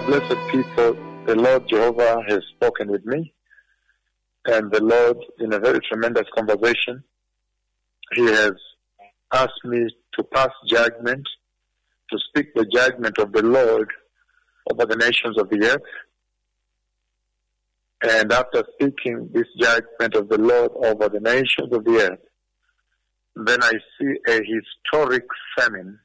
Blessed people, the Lord Jehovah has spoken with me, and the Lord, in a very tremendous conversation, He has asked me to pass judgment, to speak the judgment of the Lord over the nations of the earth. And after speaking this judgment of the Lord over the nations of the earth, then I see a historic famine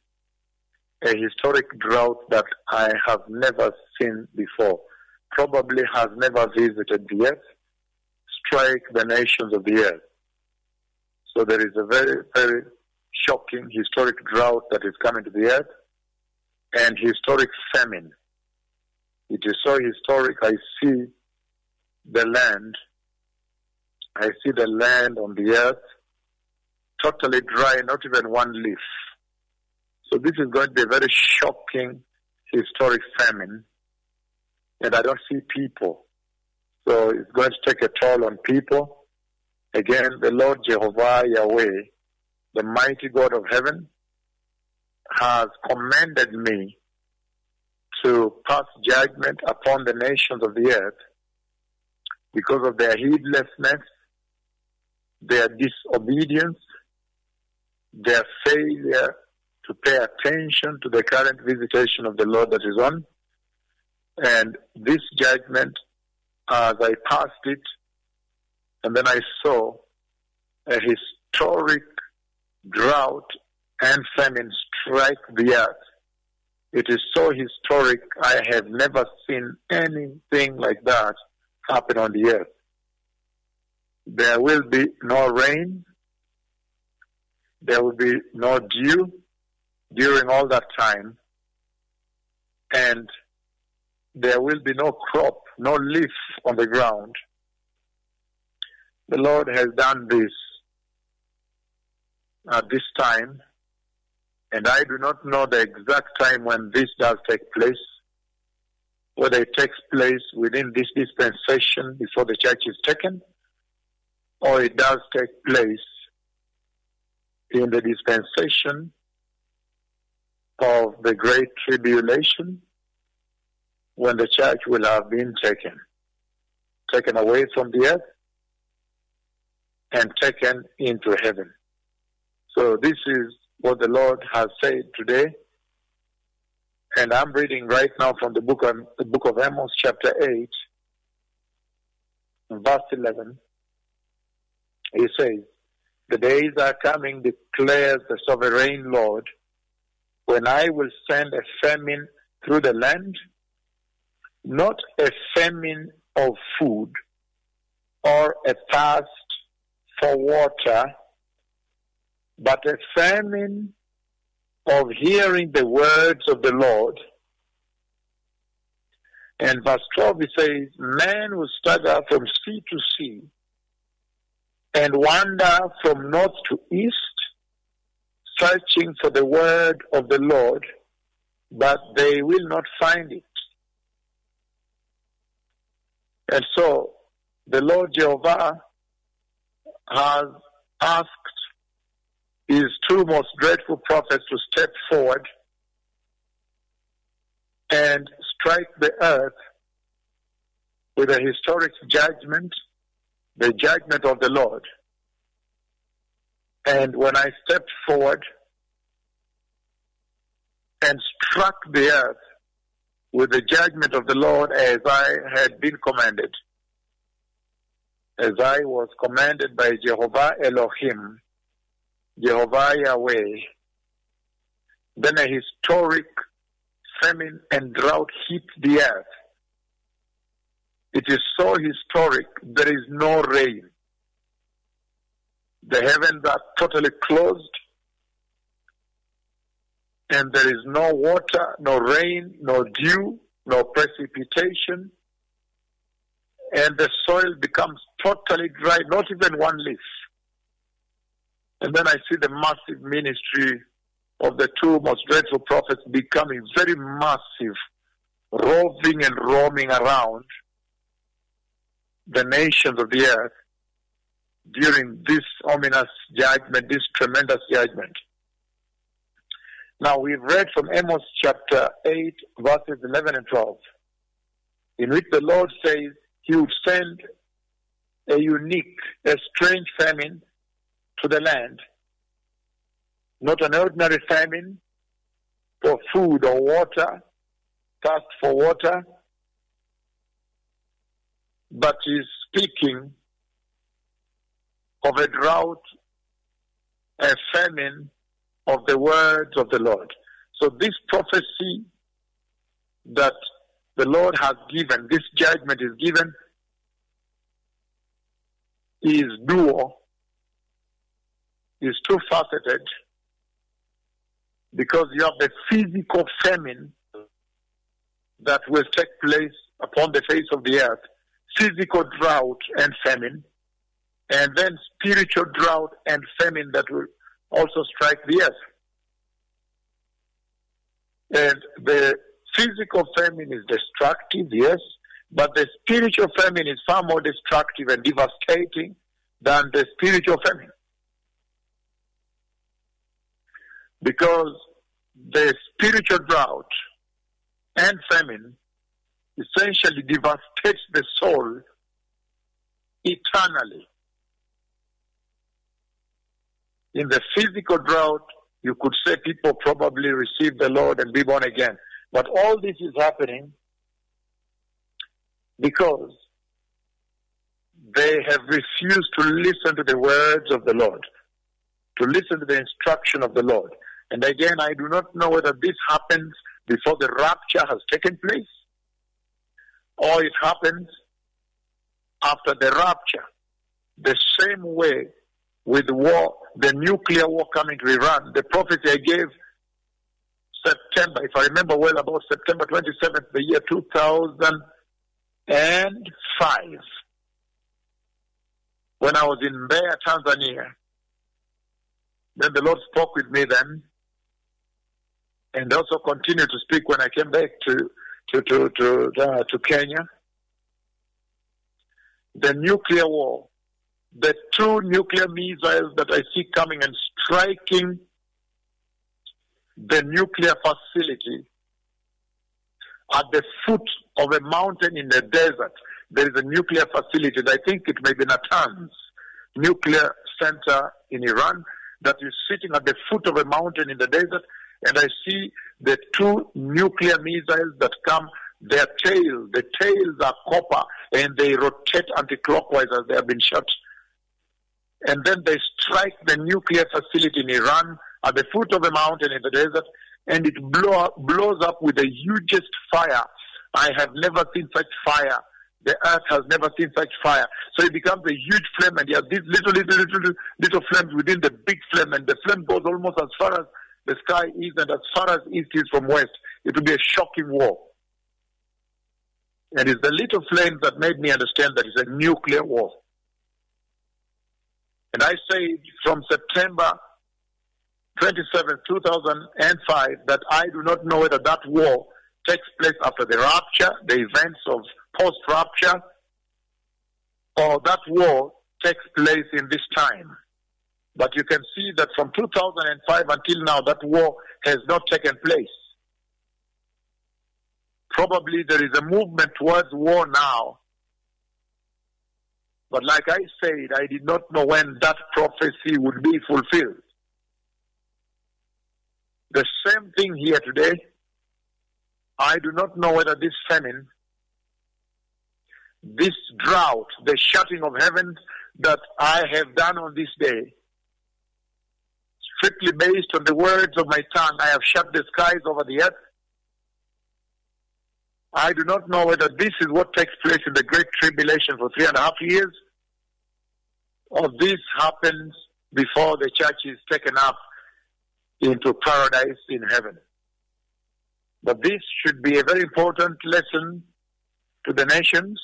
a historic drought that I have never seen before, probably has never visited the earth, strike the nations of the earth. So there is a very, very shocking historic drought that is coming to the earth and historic famine. It is so historic. I see the land. I see the land on the earth totally dry, not even one leaf. So this is going to be a very shocking historic famine. And I don't see people. So it's going to take a toll on people. Again, the Lord Jehovah Yahweh, the mighty God of heaven, has commanded me to pass judgment upon the nations of the earth because of their heedlessness, their disobedience, their failure to pay attention to the current visitation of the Lord that is on. And this judgment, as I passed it, and then I saw a historic drought and famine strike the earth. It is so historic, I have never seen anything like that happen on the earth. There will be no rain, there will be no dew, during all that time, and there will be no crop, no leaf on the ground. The Lord has done this at this time, and I do not know the exact time when this does take place, whether it takes place within this dispensation before the church is taken, or it does take place in the dispensation of the great tribulation when the church will have been taken, taken away from the earth and taken into heaven. So this is what the Lord has said today. And I'm reading right now from the book of, the book of Amos, chapter 8, verse 11. He says, The days are coming, declares the sovereign Lord, when I will send a famine through the land, not a famine of food or a thirst for water, but a famine of hearing the words of the Lord. And verse 12 it says, Men will stagger from sea to sea and wander from north to east searching for the word of the Lord, but they will not find it. And so the Lord Jehovah has asked his two most dreadful prophets to step forward and strike the earth with a historic judgment, the judgment of the Lord. And when I stepped forward and struck the earth with the judgment of the Lord as I had been commanded, as I was commanded by Jehovah Elohim, Jehovah Yahweh, then a historic famine and drought hit the earth. It is so historic, there is no rain. The heavens are totally closed, and there is no water, no rain, no dew, no precipitation, and the soil becomes totally dry, not even one leaf. And then I see the massive ministry of the two most dreadful prophets becoming very massive, roving and roaming around the nations of the earth during this ominous judgment, this tremendous judgment. Now we've read from Amos chapter 8, verses 11 and 12, in which the Lord says he would send a unique, a strange famine to the land. Not an ordinary famine for food or water, thirst for water, but he's speaking of a drought, a famine of the words of the Lord. So this prophecy that the Lord has given, this judgment is given, is dual, is two faceted, because you have the physical famine that will take place upon the face of the earth, physical drought and famine, and then spiritual drought and famine that will also strike the earth. And the physical famine is destructive, yes, but the spiritual famine is far more destructive and devastating than the spiritual famine. Because the spiritual drought and famine essentially devastates the soul eternally. In the physical drought, you could say people probably receive the Lord and be born again. But all this is happening because they have refused to listen to the words of the Lord, to listen to the instruction of the Lord. And again, I do not know whether this happens before the rapture has taken place or it happens after the rapture. The same way with war, the nuclear war coming to Iran, the prophecy I gave September, if I remember well, about September 27th, the year 2005, when I was in Mbeya, Tanzania. Then the Lord spoke with me then, and also continued to speak when I came back to to to to, uh, to Kenya. The nuclear war, the two nuclear missiles that I see coming and striking the nuclear facility at the foot of a mountain in the desert. There is a nuclear facility. I think it may be Natanz nuclear center in Iran that is sitting at the foot of a mountain in the desert. And I see the two nuclear missiles that come, their tails, the tails are copper and they rotate anti-clockwise as they have been shot. And then they strike the nuclear facility in Iran at the foot of a mountain in the desert, and it blow, blows up with the hugest fire. I have never seen such fire. The earth has never seen such fire. So it becomes a huge flame, and you have these little, little, little, little flames within the big flame, and the flame goes almost as far as the sky is, and as far as east is from west. It will be a shocking war. And it's the little flames that made me understand that it's a nuclear war. And I say from September 27, 2005, that I do not know whether that war takes place after the rapture, the events of post rapture, or that war takes place in this time. But you can see that from 2005 until now, that war has not taken place. Probably there is a movement towards war now. But like I said, I did not know when that prophecy would be fulfilled. The same thing here today. I do not know whether this famine, this drought, the shutting of heaven that I have done on this day, strictly based on the words of my tongue, I have shut the skies over the earth. I do not know whether this is what takes place in the Great Tribulation for three and a half years, or this happens before the church is taken up into paradise in heaven. But this should be a very important lesson to the nations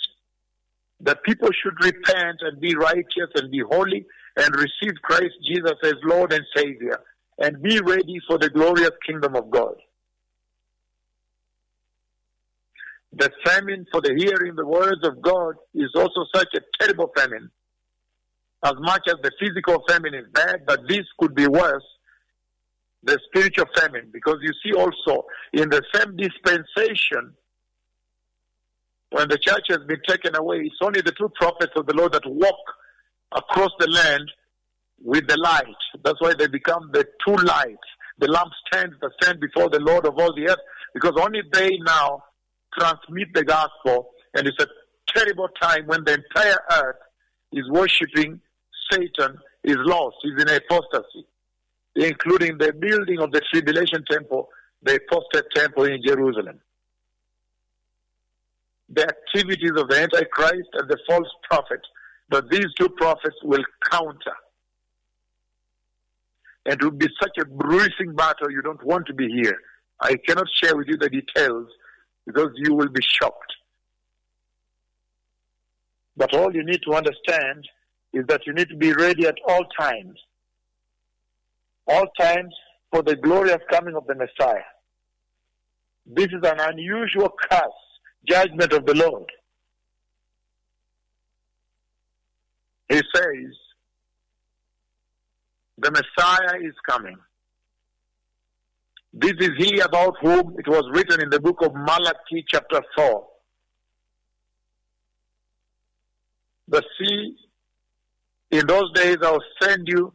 that people should repent and be righteous and be holy and receive Christ Jesus as Lord and Savior and be ready for the glorious kingdom of God. The famine for the hearing the words of God is also such a terrible famine. As much as the physical famine is bad, but this could be worse the spiritual famine. Because you see also in the same dispensation, when the church has been taken away, it's only the two prophets of the Lord that walk across the land with the light. That's why they become the two lights, the lampstands that stand before the Lord of all the earth, because only they now transmit the gospel, and it's a terrible time when the entire earth is worshiping Satan, is lost, is in apostasy, including the building of the tribulation temple, the apostate temple in Jerusalem. The activities of the Antichrist and the false prophet, but these two prophets will counter. And it will be such a bruising battle, you don't want to be here. I cannot share with you the details because you will be shocked. But all you need to understand is that you need to be ready at all times. All times for the glorious coming of the Messiah. This is an unusual curse, judgment of the Lord. He says, the Messiah is coming. This is he about whom it was written in the book of Malachi, chapter 4. But see, in those days I'll send you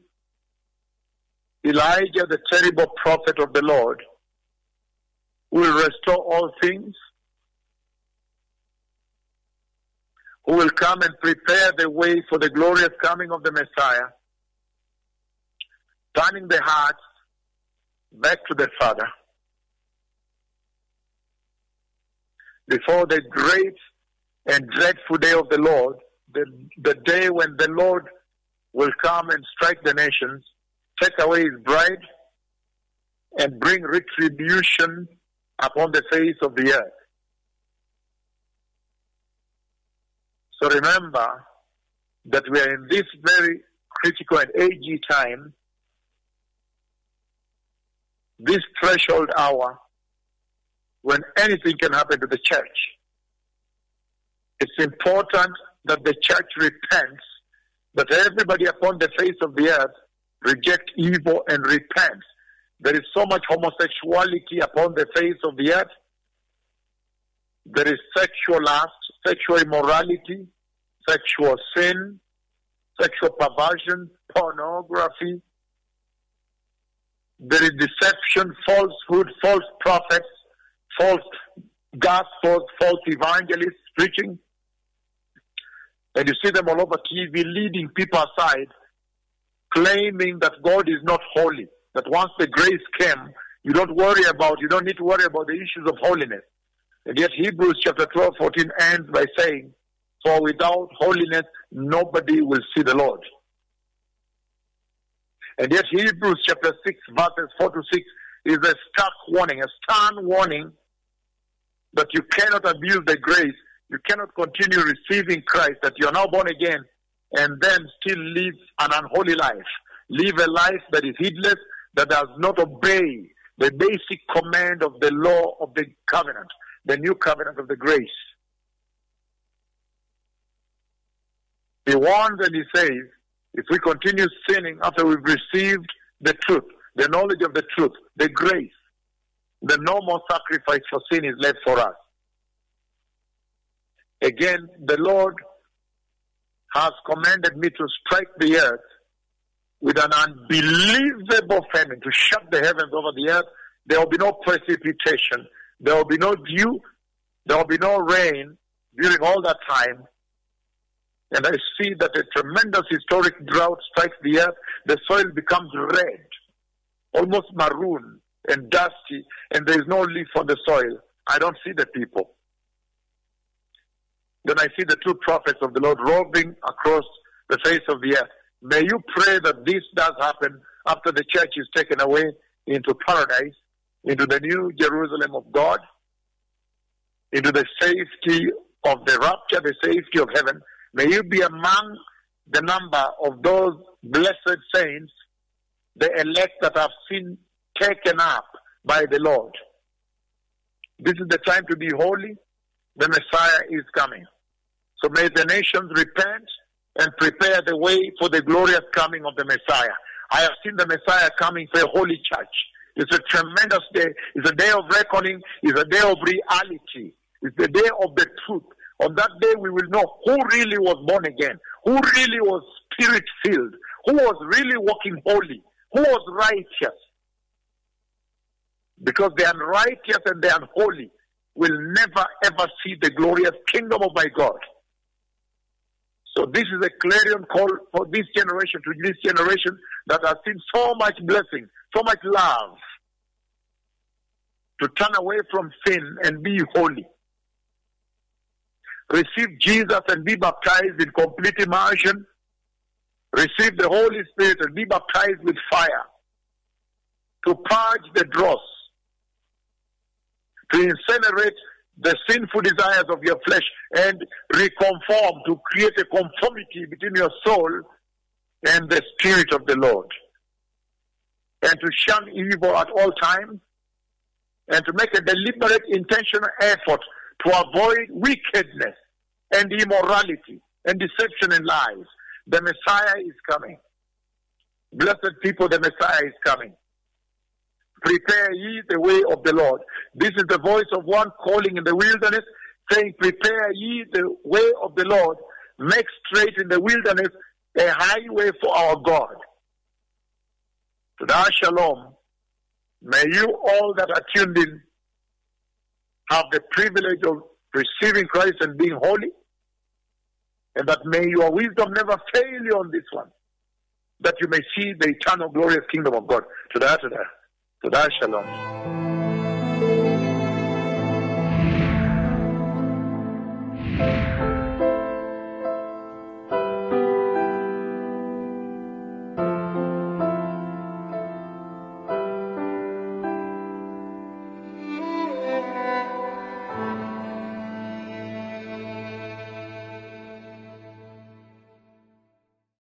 Elijah, the terrible prophet of the Lord, who will restore all things, who will come and prepare the way for the glorious coming of the Messiah, turning the hearts back to the Father. Before the great and dreadful day of the Lord, the, the day when the Lord will come and strike the nations, take away his bride, and bring retribution upon the face of the earth. So remember that we are in this very critical and agey time, this threshold hour, when anything can happen to the church. It's important that the church repents, that everybody upon the face of the earth reject evil and repent. There is so much homosexuality upon the face of the earth. There is sexual lust, sexual immorality, sexual sin, sexual perversion, pornography. There is deception, falsehood, false prophets, false gospels, false evangelists preaching. And you see them all over TV leading people aside, claiming that God is not holy. That once the grace came, you don't worry about, you don't need to worry about the issues of holiness. And yet Hebrews chapter 12, 14 ends by saying, For without holiness, nobody will see the Lord. And yet Hebrews chapter 6, verses 4 to 6 is a stark warning, a stern warning that you cannot abuse the grace you cannot continue receiving Christ, that you are now born again, and then still live an unholy life. Live a life that is heedless, that does not obey the basic command of the law of the covenant, the new covenant of the grace. He warns and he says, if we continue sinning after we've received the truth, the knowledge of the truth, the grace, the no more sacrifice for sin is left for us. Again, the Lord has commanded me to strike the earth with an unbelievable famine, to shut the heavens over the earth. There will be no precipitation. There will be no dew. There will be no rain during all that time. And I see that a tremendous historic drought strikes the earth. The soil becomes red, almost maroon and dusty, and there is no leaf on the soil. I don't see the people. Then I see the two prophets of the Lord roving across the face of the earth. May you pray that this does happen after the church is taken away into paradise, into the new Jerusalem of God, into the safety of the rapture, the safety of heaven. May you be among the number of those blessed saints, the elect that have been taken up by the Lord. This is the time to be holy. The Messiah is coming. So may the nations repent and prepare the way for the glorious coming of the Messiah. I have seen the Messiah coming for a holy church, It's a tremendous day. It's a day of reckoning. It's a day of reality. It's the day of the truth. On that day, we will know who really was born again, who really was spirit filled, who was really walking holy, who was righteous. Because the unrighteous and the unholy will never ever see the glorious kingdom of my God. So this is a clarion call for this generation, to this generation that has seen so much blessing, so much love, to turn away from sin and be holy. Receive Jesus and be baptized in complete immersion. Receive the Holy Spirit and be baptized with fire to purge the dross, to incinerate the sinful desires of your flesh and reconform to create a conformity between your soul and the Spirit of the Lord. And to shun evil at all times and to make a deliberate, intentional effort to avoid wickedness and immorality and deception and lies. The Messiah is coming. Blessed people, the Messiah is coming. Prepare ye the way of the Lord. This is the voice of one calling in the wilderness, saying, Prepare ye the way of the Lord. Make straight in the wilderness a highway for our God. To shalom. May you all that are tuned in have the privilege of receiving Christ and being holy. And that may your wisdom never fail you on this one. That you may see the eternal glorious kingdom of God. To that, to that. To that, shalom.